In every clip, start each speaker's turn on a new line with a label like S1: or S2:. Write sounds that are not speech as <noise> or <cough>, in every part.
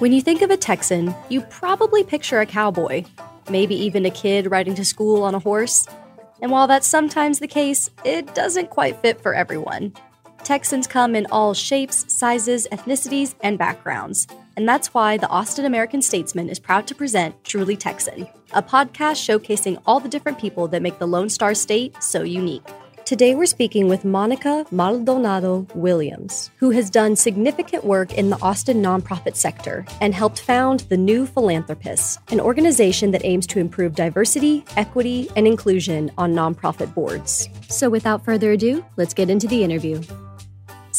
S1: When you think of a Texan, you probably picture a cowboy, maybe even a kid riding to school on a horse. And while that's sometimes the case, it doesn't quite fit for everyone. Texans come in all shapes, sizes, ethnicities, and backgrounds. And that's why the Austin American Statesman is proud to present Truly Texan, a podcast showcasing all the different people that make the Lone Star State so unique. Today we're speaking with Monica Maldonado Williams, who has done significant work in the Austin nonprofit sector and helped found the New Philanthropists, an organization that aims to improve diversity, equity, and inclusion on nonprofit boards. So without further ado, let's get into the interview.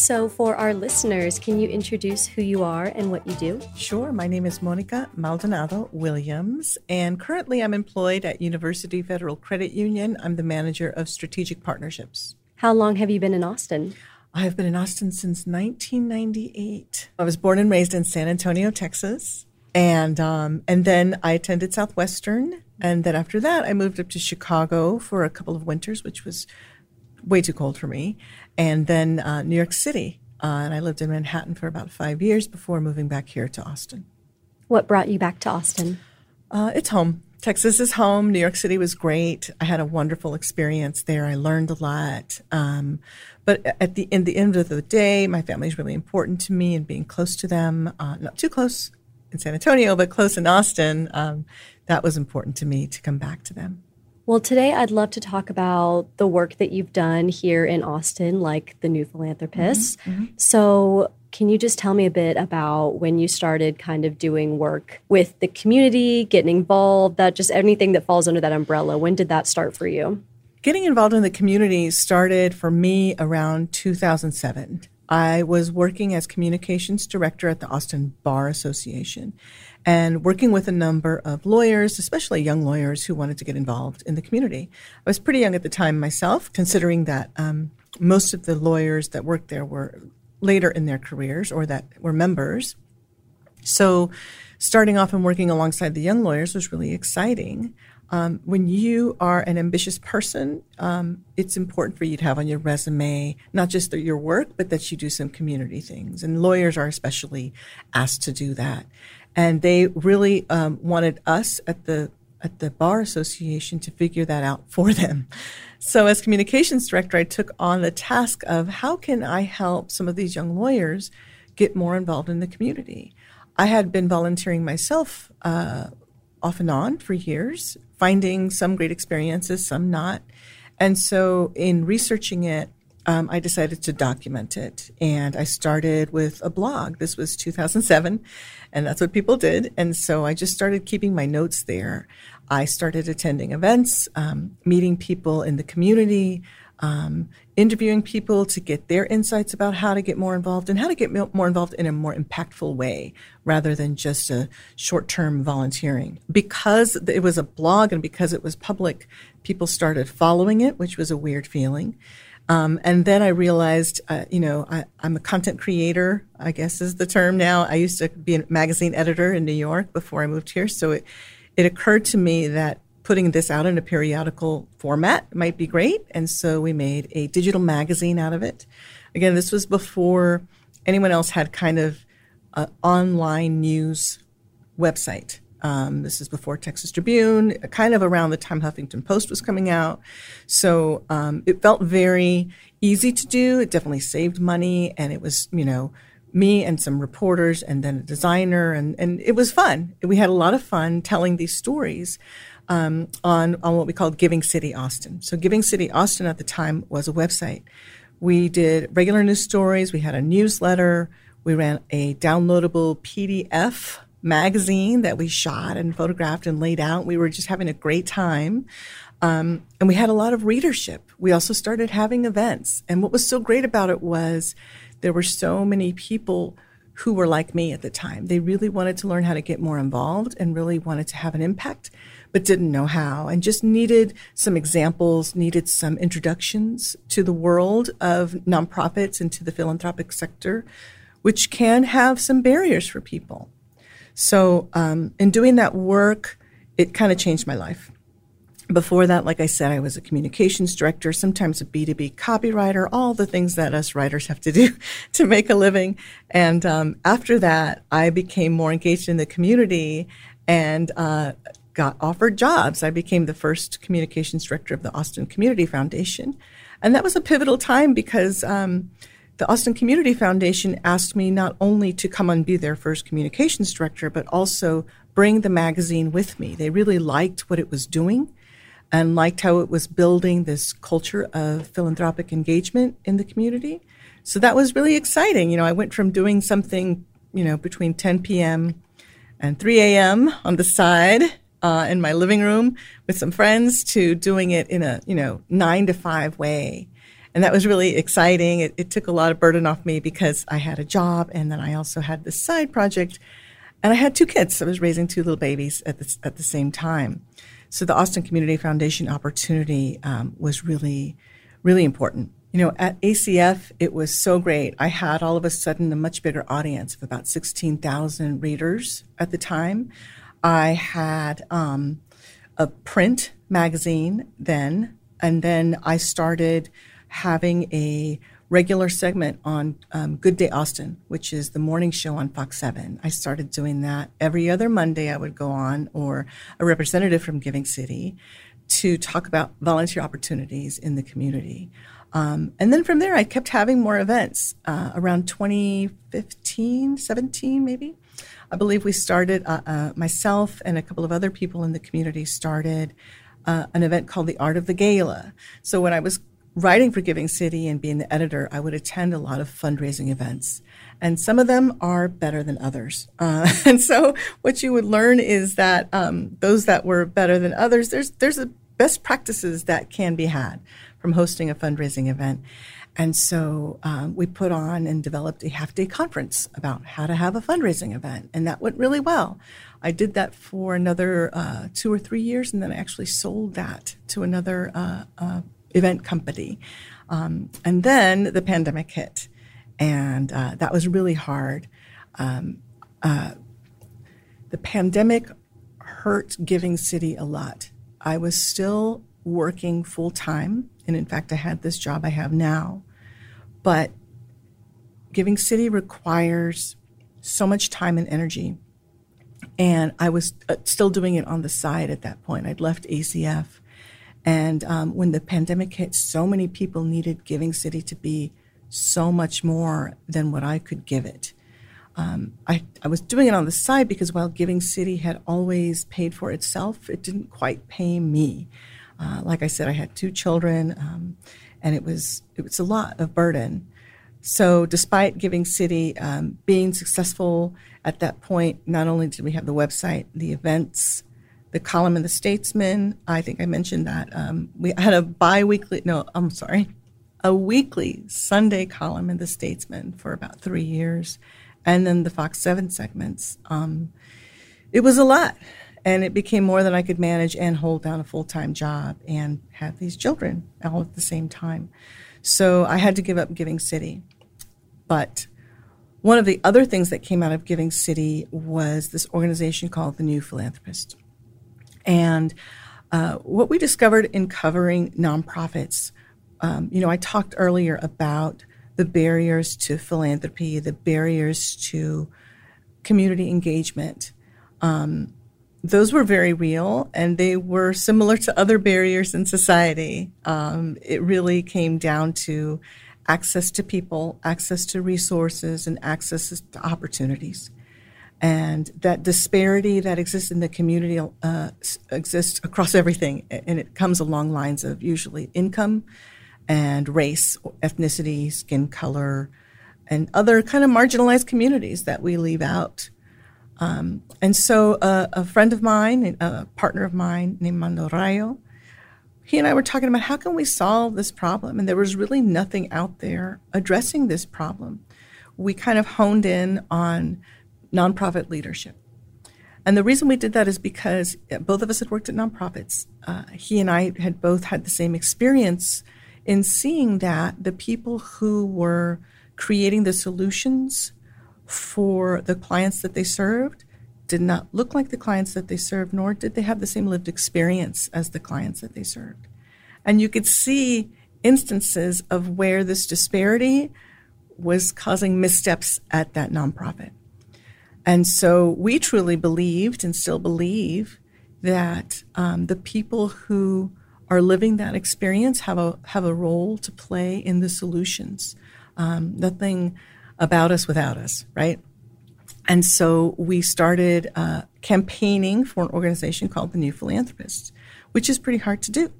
S1: So, for our listeners, can you introduce who you are and what you do?
S2: Sure. My name is Monica Maldonado Williams, and currently I'm employed at University Federal Credit Union. I'm the manager of strategic partnerships.
S1: How long have you been in Austin?
S2: I've been in Austin since 1998. I was born and raised in San Antonio, Texas, and um, and then I attended Southwestern, and then after that I moved up to Chicago for a couple of winters, which was way too cold for me. And then uh, New York City. Uh, and I lived in Manhattan for about five years before moving back here to Austin.
S1: What brought you back to Austin?
S2: Uh, it's home. Texas is home. New York City was great. I had a wonderful experience there. I learned a lot. Um, but at the in the end of the day, my family is really important to me, and being close to them, uh, not too close in San Antonio, but close in Austin, um, that was important to me to come back to them.
S1: Well, today I'd love to talk about the work that you've done here in Austin, like the New Philanthropists. Mm-hmm, mm-hmm. So, can you just tell me a bit about when you started kind of doing work with the community, getting involved, that just anything that falls under that umbrella? When did that start for you?
S2: Getting involved in the community started for me around 2007. I was working as communications director at the Austin Bar Association and working with a number of lawyers, especially young lawyers who wanted to get involved in the community. I was pretty young at the time myself, considering that um, most of the lawyers that worked there were later in their careers or that were members. So, starting off and working alongside the young lawyers was really exciting. Um, when you are an ambitious person, um, it's important for you to have on your resume not just your work, but that you do some community things. And lawyers are especially asked to do that and they really um, wanted us at the at the bar association to figure that out for <laughs> them. So as communications director, I took on the task of how can I help some of these young lawyers get more involved in the community. I had been volunteering myself uh, off and on for years, finding some great experiences, some not. And so in researching it, um, I decided to document it. And I started with a blog. This was 2007, and that's what people did. And so I just started keeping my notes there. I started attending events, um, meeting people in the community, um, interviewing people to get their insights about how to get more involved and how to get more involved in a more impactful way rather than just a short term volunteering. Because it was a blog and because it was public, people started following it, which was a weird feeling. Um, and then I realized, uh, you know, I, am a content creator, I guess is the term now. I used to be a magazine editor in New York before I moved here. So it, it occurred to me that putting this out in a periodical format might be great. And so we made a digital magazine out of it. Again, this was before anyone else had kind of an online news website. Um, this is before Texas Tribune, kind of around the time Huffington Post was coming out. So um, it felt very easy to do. It definitely saved money, and it was, you know, me and some reporters and then a designer, and, and it was fun. We had a lot of fun telling these stories. Um, on, on what we called Giving City Austin. So, Giving City Austin at the time was a website. We did regular news stories, we had a newsletter, we ran a downloadable PDF magazine that we shot and photographed and laid out. We were just having a great time. Um, and we had a lot of readership. We also started having events. And what was so great about it was there were so many people who were like me at the time. They really wanted to learn how to get more involved and really wanted to have an impact, but didn't know how and just needed some examples, needed some introductions to the world of nonprofits and to the philanthropic sector, which can have some barriers for people. So, um, in doing that work, it kind of changed my life. Before that, like I said, I was a communications director, sometimes a B2B copywriter, all the things that us writers have to do <laughs> to make a living. And um, after that, I became more engaged in the community and uh, got offered jobs. I became the first communications director of the Austin Community Foundation. And that was a pivotal time because um, the Austin Community Foundation asked me not only to come and be their first communications director, but also bring the magazine with me. They really liked what it was doing and liked how it was building this culture of philanthropic engagement in the community. So that was really exciting. You know, I went from doing something, you know, between 10 p.m. and 3 a.m. on the side uh, in my living room with some friends to doing it in a, you know, nine to five way. And that was really exciting. It, it took a lot of burden off me because I had a job and then I also had this side project and I had two kids. I was raising two little babies at the, at the same time. So the Austin Community Foundation opportunity um, was really, really important. You know, at ACF, it was so great. I had all of a sudden a much bigger audience of about 16,000 readers at the time. I had um, a print magazine then, and then I started having a regular segment on um, Good Day Austin, which is the morning show on Fox 7. I started doing that every other Monday. I would go on, or a representative from Giving City, to talk about volunteer opportunities in the community. Um, and then from there, I kept having more events. Uh, around 2015, 17, maybe, I believe we started, uh, uh, myself and a couple of other people in the community started uh, an event called the Art of the Gala. So when I was writing for Giving City and being the editor, I would attend a lot of fundraising events. And some of them are better than others. Uh, <laughs> and so what you would learn is that um, those that were better than others, there's, there's a best practices that can be had from hosting a fundraising event. And so um, we put on and developed a half day conference about how to have a fundraising event. And that went really well. I did that for another uh, two or three years, and then I actually sold that to another uh, uh event company. Um, and then the pandemic hit, and uh, that was really hard. Um, uh, the pandemic hurt Giving City a lot. I was still working full time, and in fact, I had this job I have now. But Giving City requires so much time and energy. And I was uh, still doing it on the side at that point. I'd left ACF and um, when the pandemic hit, so many people needed Giving City to be so much more than what I could give it. Um, I, I was doing it on the side because while Giving City had always paid for itself, it didn't quite pay me. Uh, like I said, I had two children, um, and it was it was a lot of burden. So, despite Giving City um, being successful at that point, not only did we have the website, the events, the column in the Statesman. I think I mentioned that. Um, we had a bi-weekly, no, I'm sorry, a weekly Sunday column in the Statesman for about three years, and then the Fox 7 segments. Um, it was a lot, and it became more than I could manage and hold down a full-time job and have these children all at the same time. So I had to give up Giving City. But one of the other things that came out of Giving City was this organization called the New Philanthropist. And uh, what we discovered in covering nonprofits, um, you know, I talked earlier about the barriers to philanthropy, the barriers to community engagement. Um, those were very real and they were similar to other barriers in society. Um, it really came down to access to people, access to resources, and access to opportunities and that disparity that exists in the community uh, exists across everything, and it comes along lines of usually income and race, ethnicity, skin color, and other kind of marginalized communities that we leave out. Um, and so, uh, a friend of mine, a partner of mine named Mando Rayo, he and I were talking about how can we solve this problem, and there was really nothing out there addressing this problem we kind of honed in on nonprofit leadership. And the reason we did that is because both of us had worked at nonprofits. Uh, he and I had both had the same experience in seeing that the people who were creating the solutions for the clients that they served did not look like the clients that they served, nor did they have the same lived experience as the clients that they served. And you could see instances of where this disparity was causing missteps at that nonprofit. And so we truly believed and still believe that um, the people who are living that experience have a have a role to play in the solutions. Um, nothing about us without us, right? And so we started uh, campaigning for an organization called the New Philanthropists, which is pretty hard to do.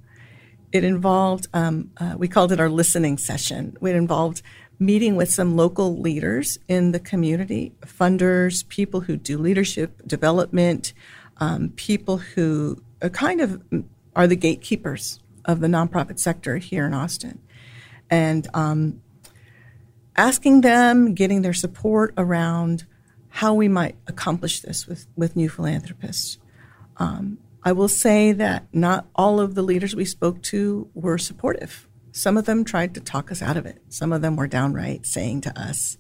S2: It involved, um, uh, we called it our listening session. It involved meeting with some local leaders in the community, funders, people who do leadership development, um, people who are kind of are the gatekeepers of the nonprofit sector here in Austin. And um, asking them, getting their support around how we might accomplish this with, with new philanthropists. Um, I will say that not all of the leaders we spoke to were supportive. Some of them tried to talk us out of it. Some of them were downright saying to us,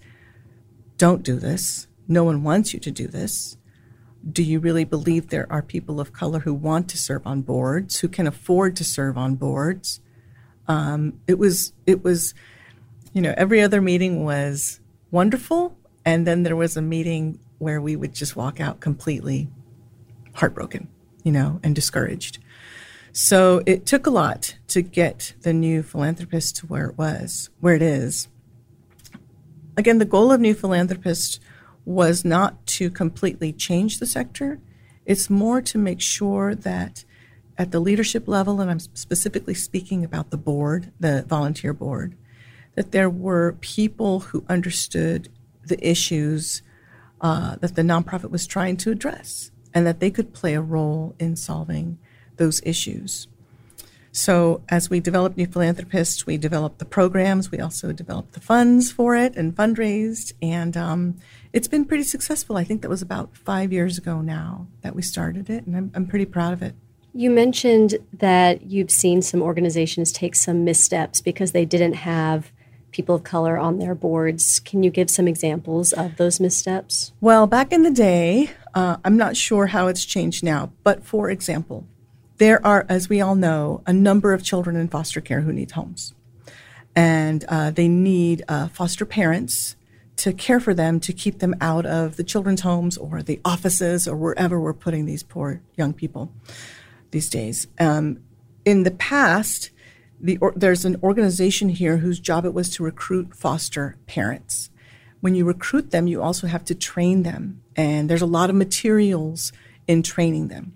S2: Don't do this. No one wants you to do this. Do you really believe there are people of color who want to serve on boards, who can afford to serve on boards? Um, it was, it was, you know, every other meeting was wonderful, and then there was a meeting where we would just walk out completely heartbroken, you know, and discouraged. So it took a lot to get the new philanthropist to where it was, where it is. Again, the goal of New Philanthropist was not to completely change the sector. It's more to make sure that at the leadership level, and I'm specifically speaking about the board, the volunteer board, that there were people who understood the issues uh, that the nonprofit was trying to address and that they could play a role in solving those issues. So, as we developed New Philanthropists, we developed the programs. We also developed the funds for it and fundraised. And um, it's been pretty successful. I think that was about five years ago now that we started it, and I'm, I'm pretty proud of it.
S1: You mentioned that you've seen some organizations take some missteps because they didn't have people of color on their boards. Can you give some examples of those missteps?
S2: Well, back in the day, uh, I'm not sure how it's changed now, but for example, there are, as we all know, a number of children in foster care who need homes. And uh, they need uh, foster parents to care for them to keep them out of the children's homes or the offices or wherever we're putting these poor young people these days. Um, in the past, the, or, there's an organization here whose job it was to recruit foster parents. When you recruit them, you also have to train them, and there's a lot of materials in training them.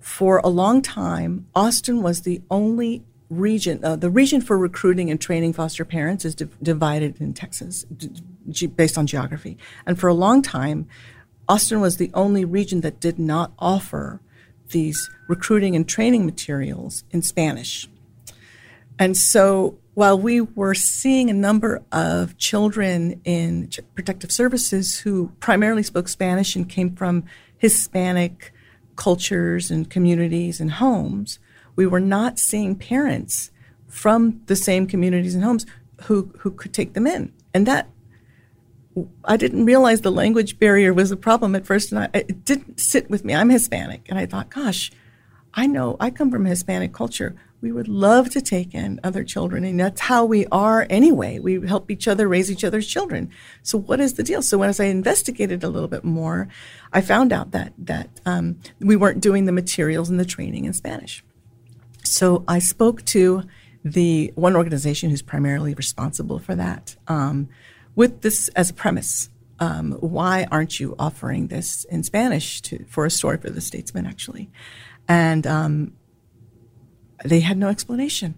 S2: For a long time, Austin was the only region, uh, the region for recruiting and training foster parents is divided in Texas based on geography. And for a long time, Austin was the only region that did not offer these recruiting and training materials in Spanish. And so while we were seeing a number of children in protective services who primarily spoke Spanish and came from Hispanic cultures and communities and homes, we were not seeing parents from the same communities and homes who, who could take them in. And that I didn't realize the language barrier was a problem at first, and I, it didn't sit with me. I'm Hispanic, and I thought, gosh, I know I come from a Hispanic culture we would love to take in other children and that's how we are anyway. We help each other raise each other's children. So what is the deal? So as i investigated a little bit more i found out that that um, we weren't doing the materials and the training in spanish. So i spoke to the one organization who's primarily responsible for that um, with this as a premise um, why aren't you offering this in spanish to, for a story for the statesman actually? And um, they had no explanation.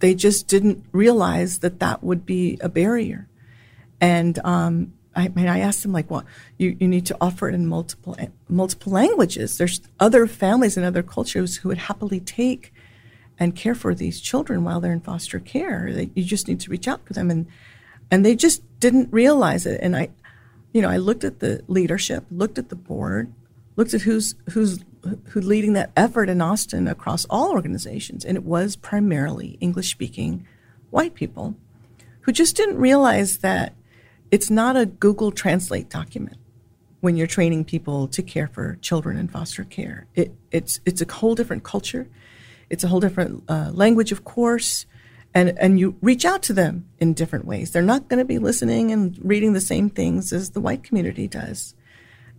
S2: They just didn't realize that that would be a barrier. And um, I mean, I asked them like, well, you, you need to offer it in multiple multiple languages. There's other families and other cultures who would happily take and care for these children while they're in foster care. You just need to reach out to them. And and they just didn't realize it. And I, you know, I looked at the leadership, looked at the board, looked at who's who's who's leading that effort in Austin across all organizations, and it was primarily English speaking white people who just didn't realize that it's not a Google Translate document when you're training people to care for children in foster care. It, it's it's a whole different culture. It's a whole different uh, language, of course, and and you reach out to them in different ways. They're not going to be listening and reading the same things as the white community does.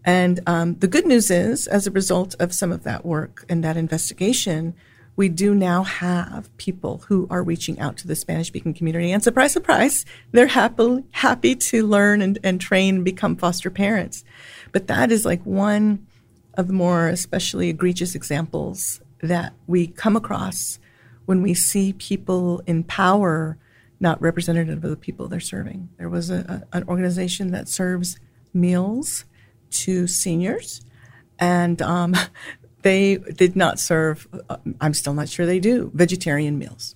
S2: And um, the good news is, as a result of some of that work and that investigation, we do now have people who are reaching out to the Spanish speaking community. And surprise, surprise, they're happy, happy to learn and, and train and become foster parents. But that is like one of the more especially egregious examples that we come across when we see people in power not representative of the people they're serving. There was a, a, an organization that serves meals to seniors, and um, <laughs> they did not serve, uh, I'm still not sure they do, vegetarian meals.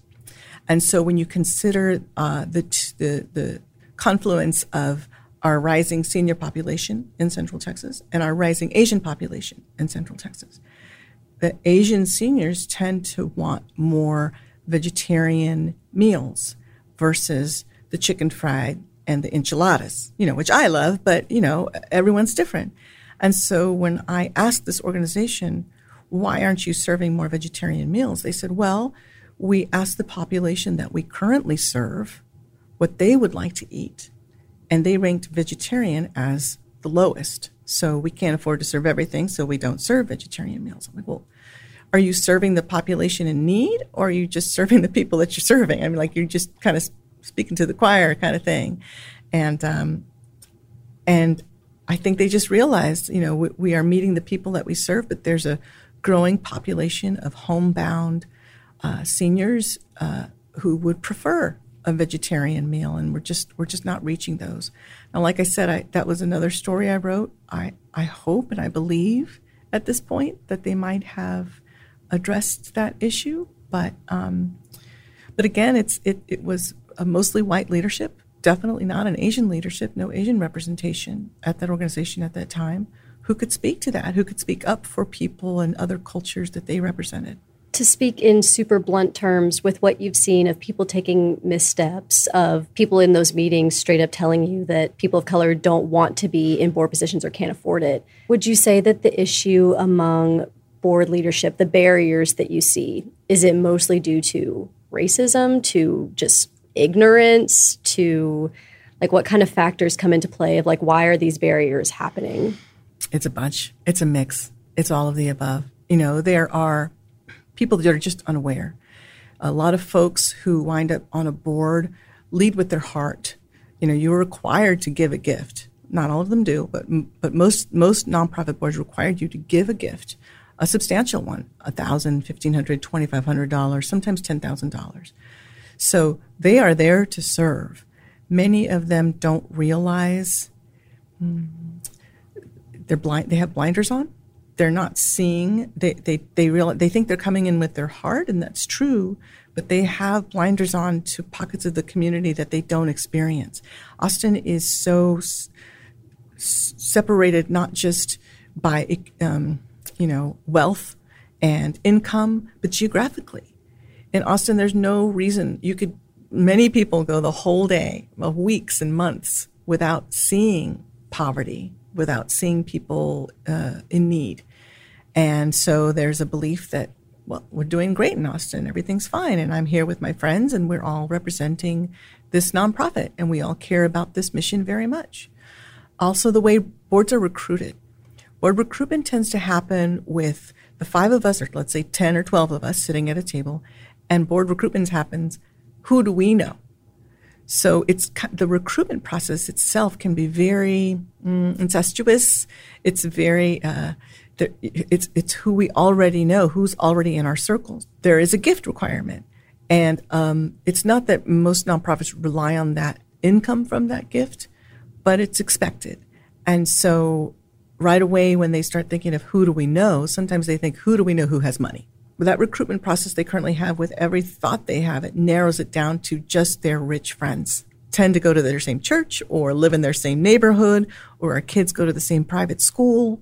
S2: And so when you consider uh, the, the, the confluence of our rising senior population in Central Texas and our rising Asian population in Central Texas, the Asian seniors tend to want more vegetarian meals versus the chicken fried and the enchiladas, you know, which I love, but, you know, everyone's different. And so when I asked this organization, why aren't you serving more vegetarian meals? They said, well, we asked the population that we currently serve what they would like to eat, and they ranked vegetarian as the lowest. So we can't afford to serve everything, so we don't serve vegetarian meals. I'm like, well, are you serving the population in need, or are you just <laughs> serving the people that you're serving? I mean, like you're just kind of speaking to the choir, kind of thing. And um, and I think they just realized, you know, we, we are meeting the people that we serve, but there's a growing population of homebound uh, seniors uh, who would prefer a vegetarian meal, and we're just we're just not reaching those. Now, like I said, I, that was another story I wrote. I I hope and I believe at this point that they might have addressed that issue, but um, but again, it's it it was a mostly white leadership, definitely not an Asian leadership, no Asian representation at that organization at that time who could speak to that, who could speak up for people and other cultures that they represented.
S1: To speak in super blunt terms with what you've seen of people taking missteps, of people in those meetings straight up telling you that people of color don't want to be in board positions or can't afford it, would you say that the issue among board leadership, the barriers that you see, is it mostly due to racism, to just ignorance, to like what kind of factors come into play of like why are these barriers happening?
S2: It's a bunch. It's a mix. It's all of the above. You know, there are people that are just unaware. A lot of folks who wind up on a board lead with their heart. You know, you're required to give a gift. Not all of them do, but but most most nonprofit boards required you to give a gift, a substantial one, a thousand, fifteen hundred, twenty five hundred dollars, sometimes ten thousand dollars. So they are there to serve. Many of them don't realize. Hmm, they're blind they have blinders on they're not seeing they they they realize they think they're coming in with their heart and that's true but they have blinders on to pockets of the community that they don't experience austin is so s- separated not just by um, you know wealth and income but geographically in austin there's no reason you could many people go the whole day well, weeks and months without seeing poverty without seeing people uh, in need. And so there's a belief that, well, we're doing great in Austin, everything's fine. And I'm here with my friends, and we're all representing this nonprofit, and we all care about this mission very much. Also, the way boards are recruited. Board recruitment tends to happen with the five of us, or let's say 10 or 12 of us sitting at a table, and board recruitment happens. Who do we know? So it's the recruitment process itself can be very mm, incestuous. It's very uh, it's it's who we already know, who's already in our circles. There is a gift requirement, and um, it's not that most nonprofits rely on that income from that gift, but it's expected. And so, right away, when they start thinking of who do we know, sometimes they think, who do we know who has money? That recruitment process they currently have with every thought they have, it narrows it down to just their rich friends. tend to go to their same church or live in their same neighborhood or our kids go to the same private school.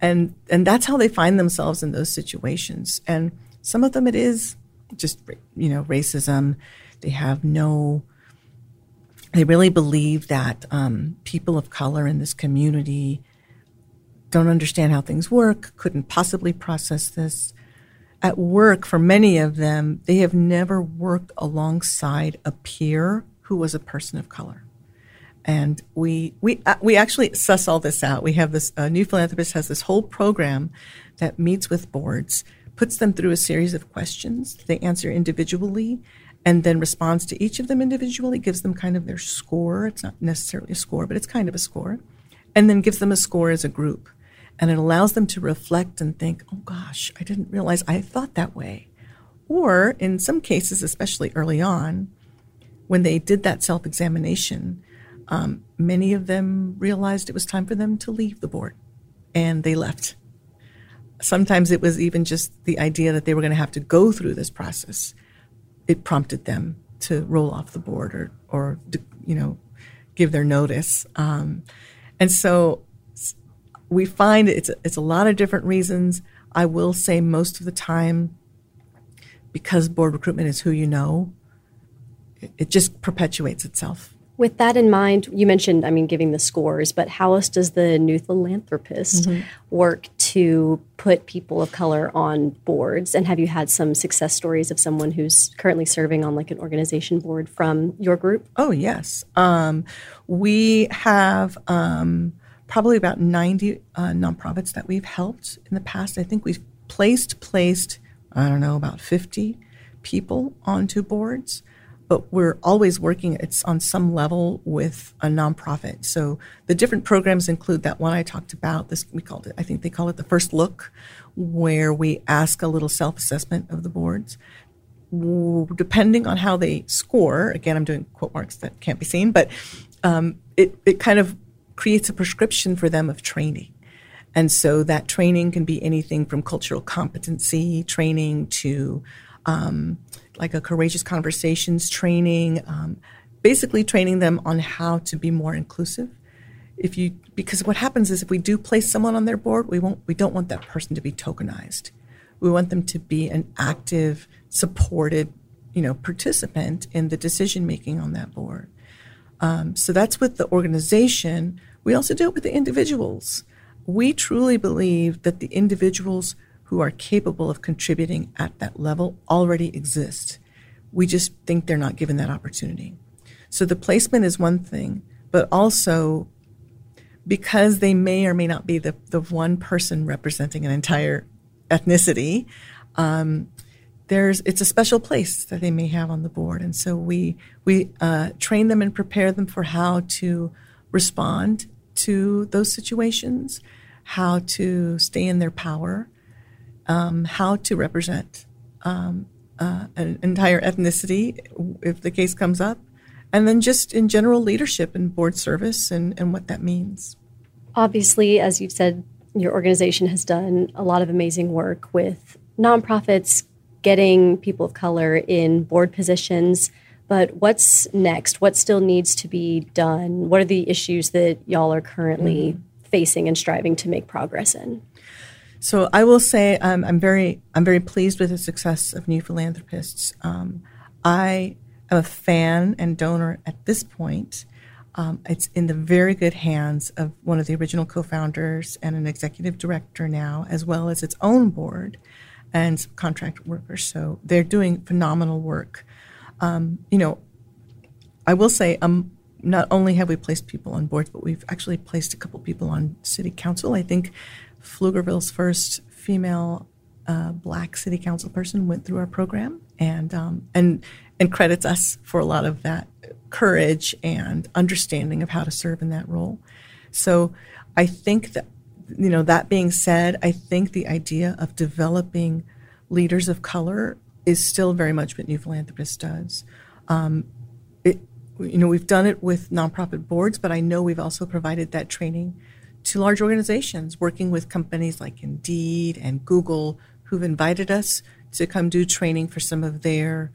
S2: And and that's how they find themselves in those situations. And some of them it is just you know racism. They have no they really believe that um, people of color in this community don't understand how things work couldn't possibly process this at work for many of them they have never worked alongside a peer who was a person of color. And we we uh, we actually suss all this out. We have this uh, new philanthropist has this whole program that meets with boards, puts them through a series of questions they answer individually, and then responds to each of them individually. Gives them kind of their score. It's not necessarily a score, but it's kind of a score, and then gives them a score as a group, and it allows them to reflect and think, "Oh gosh, I didn't realize I thought that way," or in some cases, especially early on when they did that self examination, um, many of them realized it was time for them to leave the board and they left. Sometimes it was even just the idea that they were going to have to go through this process. It prompted them to roll off the board or, or you know, give their notice. Um, and so we find it's a, it's a lot of different reasons. I will say most of the time, because board recruitment is who you know, it just perpetuates itself.
S1: With that in mind, you mentioned, I mean, giving the scores, but how else does the New Philanthropist mm-hmm. work to put people of color on boards? And have you had some success stories of someone who's currently serving on like an organization board from your group?
S2: Oh, yes. Um, we have um, probably about 90 uh, nonprofits that we've helped in the past. I think we've placed, placed, I don't know, about 50 people onto boards but we're always working it's on some level with a nonprofit so the different programs include that one i talked about this we called it i think they call it the first look where we ask a little self-assessment of the boards depending on how they score again i'm doing quote marks that can't be seen but um, it, it kind of creates a prescription for them of training and so that training can be anything from cultural competency training to um, like a courageous conversations training, um, basically training them on how to be more inclusive. If you because what happens is if we do place someone on their board, we won't we don't want that person to be tokenized. We want them to be an active, supported, you know, participant in the decision making on that board. Um, so that's with the organization. We also do it with the individuals. We truly believe that the individuals who are capable of contributing at that level already exist. We just think they're not given that opportunity. So the placement is one thing, but also because they may or may not be the, the one person representing an entire ethnicity, um, there's it's a special place that they may have on the board, and so we we uh, train them and prepare them for how to respond to those situations, how to stay in their power, um, how to represent um, uh, an entire ethnicity if the case comes up, and then just in general leadership and board service and, and what that means.
S1: Obviously, as you've said, your organization has done a lot of amazing work with nonprofits getting people of color in board positions. But what's next? What still needs to be done? What are the issues that y'all are currently mm-hmm. facing and striving to make progress in?
S2: So I will say um, I'm very I'm very pleased with the success of New Philanthropists. Um, I am a fan and donor at this point. Um, it's in the very good hands of one of the original co-founders and an executive director now, as well as its own board and contract workers. So they're doing phenomenal work. Um, you know, I will say um, not only have we placed people on boards, but we've actually placed a couple people on city council. I think Pflugerville's first female uh, black city council person went through our program and um, and and credits us for a lot of that courage and understanding of how to serve in that role. So I think that you know that being said, I think the idea of developing leaders of color is still very much what New Philanthropist does. Um, it, you know, we've done it with nonprofit boards, but I know we've also provided that training to large organizations, working with companies like Indeed and Google, who've invited us to come do training for some of their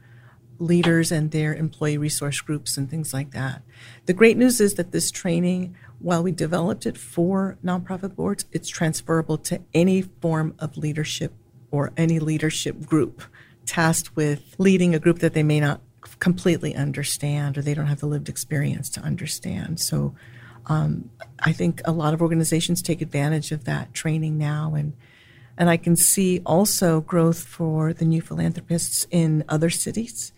S2: leaders and their employee resource groups and things like that. The great news is that this training, while we developed it for nonprofit boards, it's transferable to any form of leadership or any leadership group tasked with leading a group that they may not completely understand or they don't have the lived experience to understand. So um, I think a lot of organizations take advantage of that training now and and I can see also growth for the new philanthropists in other cities.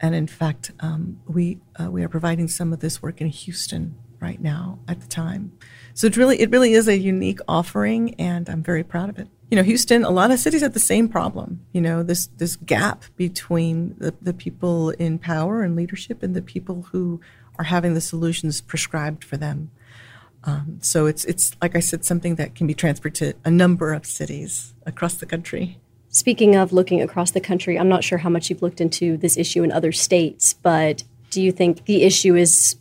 S2: And in fact, um, we uh, we are providing some of this work in Houston right now at the time. So it really it really is a unique offering, and I'm very proud of it. You know, Houston, a lot of cities have the same problem. You know, this this gap between the, the people in power and leadership and the people who are having the solutions prescribed for them. Um, so it's it's like I said, something that can be transferred to a number of cities across the country.
S1: Speaking of looking across the country, I'm not sure how much you've looked into this issue in other states, but do you think the issue is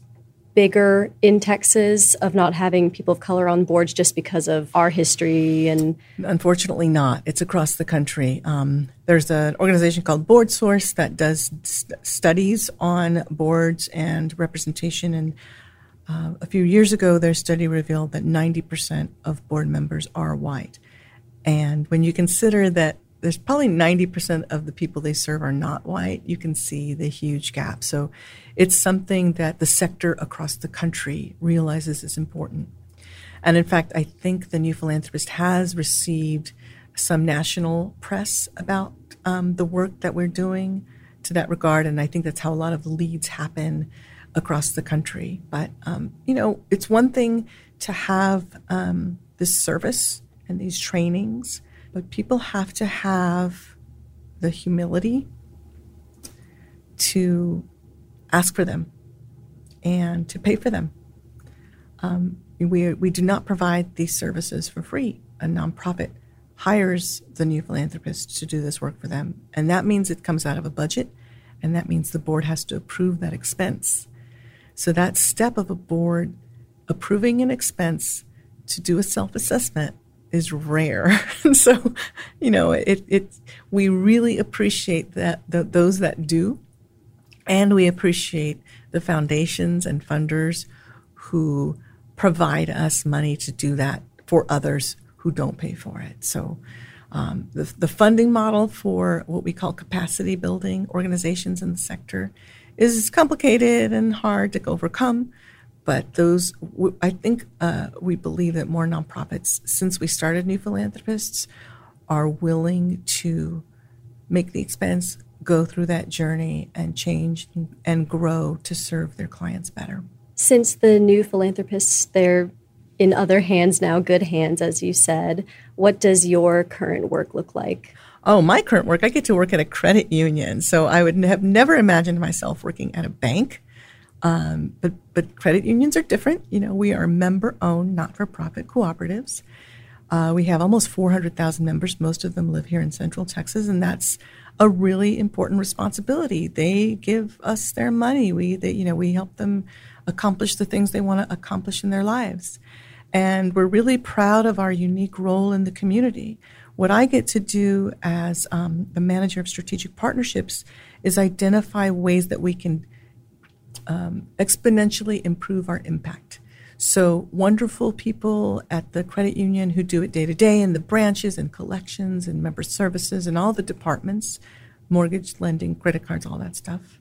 S1: bigger in Texas of not having people of color on boards just because of our history and
S2: unfortunately not. It's across the country. Um, there's an organization called board source that does st- studies on boards and representation. And uh, a few years ago, their study revealed that 90% of board members are white. And when you consider that there's probably 90% of the people they serve are not white, you can see the huge gap. So it's something that the sector across the country realizes is important. And in fact, I think the New Philanthropist has received some national press about um, the work that we're doing to that regard. And I think that's how a lot of leads happen across the country. But, um, you know, it's one thing to have um, this service and these trainings, but people have to have the humility to ask for them and to pay for them. Um, we, we do not provide these services for free. A nonprofit hires the new philanthropist to do this work for them. And that means it comes out of a budget, and that means the board has to approve that expense. So that step of a board approving an expense to do a self assessment is rare. <laughs> and so, you know, it, it we really appreciate that the, those that do, and we appreciate the foundations and funders who provide us money to do that for others who don't pay for it. So, um, the, the funding model for what we call capacity building organizations in the sector is complicated and hard to overcome. But those, I think uh, we believe that more nonprofits, since we started New Philanthropists, are willing to make the expense, go through that journey, and change and grow to serve their clients better.
S1: Since the New Philanthropists, they're in other hands now, good hands, as you said, what does your current work look like?
S2: oh, my current work, I get to work at a credit union. So I would have never imagined myself working at a bank. Um, but but credit unions are different. You know, we are member-owned, not-for-profit cooperatives. Uh, we have almost 400,000 members. Most of them live here in Central Texas, and that's a really important responsibility. They give us their money. We, they, you know, we help them accomplish the things they want to accomplish in their lives, and we're really proud of our unique role in the community. What I get to do as um, the manager of strategic partnerships is identify ways that we can um, exponentially improve our impact. So, wonderful people at the credit union who do it day to day in the branches and collections and member services and all the departments mortgage, lending, credit cards, all that stuff.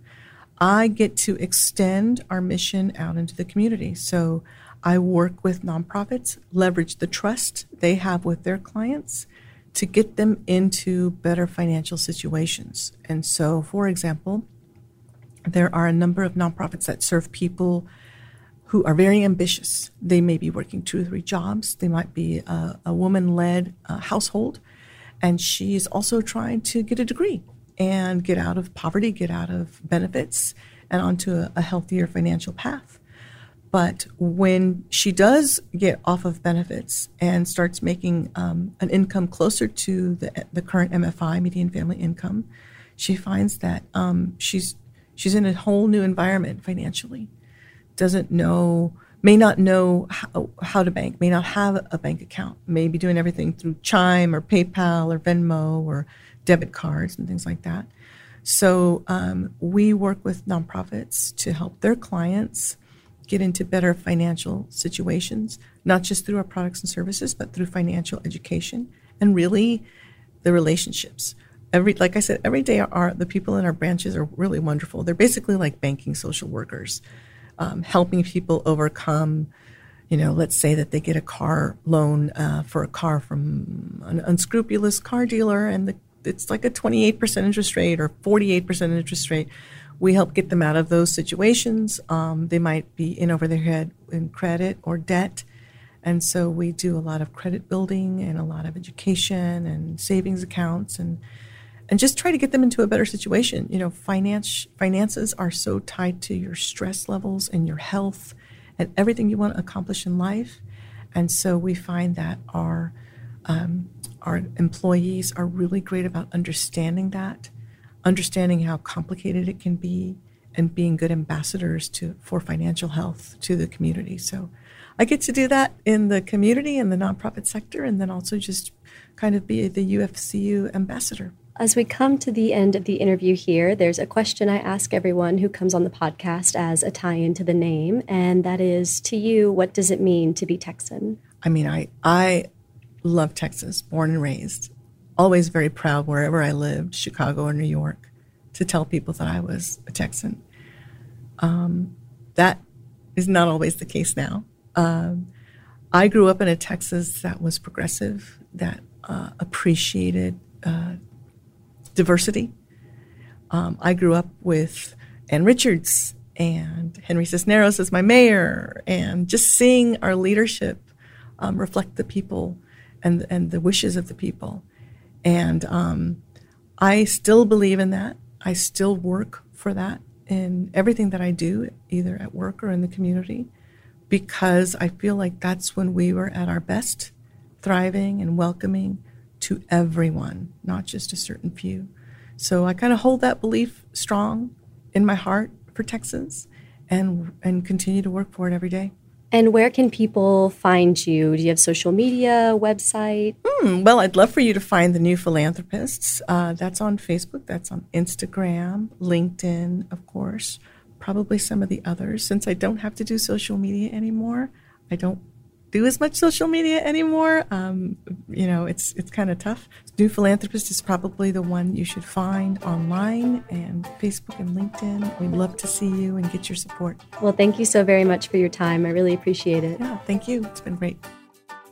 S2: I get to extend our mission out into the community. So, I work with nonprofits, leverage the trust they have with their clients to get them into better financial situations. And so, for example, there are a number of nonprofits that serve people who are very ambitious. They may be working two or three jobs. They might be a, a woman led uh, household, and she is also trying to get a degree and get out of poverty, get out of benefits, and onto a, a healthier financial path. But when she does get off of benefits and starts making um, an income closer to the, the current MFI, median family income, she finds that um, she's she's in a whole new environment financially. Doesn't know, may not know how, how to bank, may not have a bank account, may be doing everything through Chime or PayPal or Venmo or debit cards and things like that. So um, we work with nonprofits to help their clients get into better financial situations, not just through our products and services, but through financial education and really the relationships. Every, like I said, every day our the people in our branches are really wonderful. They're basically like banking social workers, um, helping people overcome you know, let's say that they get a car loan uh, for a car from an unscrupulous car dealer and the, it's like a 28% interest rate or 48% interest rate. We help get them out of those situations. Um, they might be in over their head in credit or debt. And so we do a lot of credit building and a lot of education and savings accounts and and just try to get them into a better situation. You know, finance finances are so tied to your stress levels and your health and everything you want to accomplish in life. And so we find that our um, our employees are really great about understanding that, understanding how complicated it can be, and being good ambassadors to for financial health to the community. So I get to do that in the community and the nonprofit sector, and then also just kind of be the UFCU ambassador.
S1: As we come to the end of the interview here, there's a question I ask everyone who comes on the podcast as a tie in to the name, and that is to you, what does it mean to be Texan?
S2: I mean, I, I love Texas, born and raised. Always very proud wherever I lived, Chicago or New York, to tell people that I was a Texan. Um, that is not always the case now. Um, I grew up in a Texas that was progressive, that uh, appreciated uh, diversity. Um, I grew up with Ann Richards and Henry Cisneros as my mayor, and just seeing our leadership um, reflect the people and and the wishes of the people. And um, I still believe in that. I still work for that in everything that I do, either at work or in the community, because I feel like that's when we were at our best, thriving and welcoming to everyone, not just a certain few. So I kind of hold that belief strong in my heart for Texans and and continue to work for it every day.
S1: And where can people find you? Do you have social media, website?
S2: Hmm, well, I'd love for you to find the New Philanthropists. Uh, that's on Facebook, that's on Instagram, LinkedIn, of course, probably some of the others. Since I don't have to do social media anymore, I don't do as much social media anymore. Um, you know, it's it's kind of tough. New Philanthropist is probably the one you should find online and Facebook and LinkedIn. We'd love to see you and get your support.
S1: Well, thank you so very much for your time. I really appreciate it.
S2: Yeah, thank you. It's been great.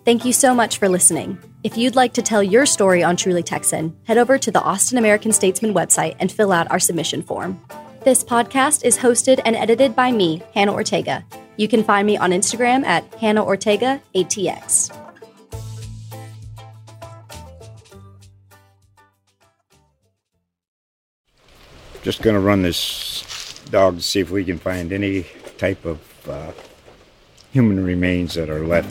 S1: Thank you so much for listening. If you'd like to tell your story on Truly Texan, head over to the Austin American Statesman website and fill out our submission form. This podcast is hosted and edited by me, Hannah Ortega. You can find me on Instagram at Hannah Ortega ATX.
S3: Just going to run this dog to see if we can find any type of uh, human remains that are left.